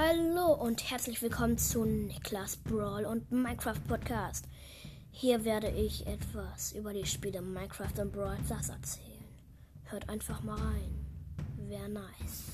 Hallo und herzlich willkommen zu Niklas Brawl und Minecraft Podcast. Hier werde ich etwas über die Spiele Minecraft und Brawl Stars erzählen. Hört einfach mal rein. Wäre nice.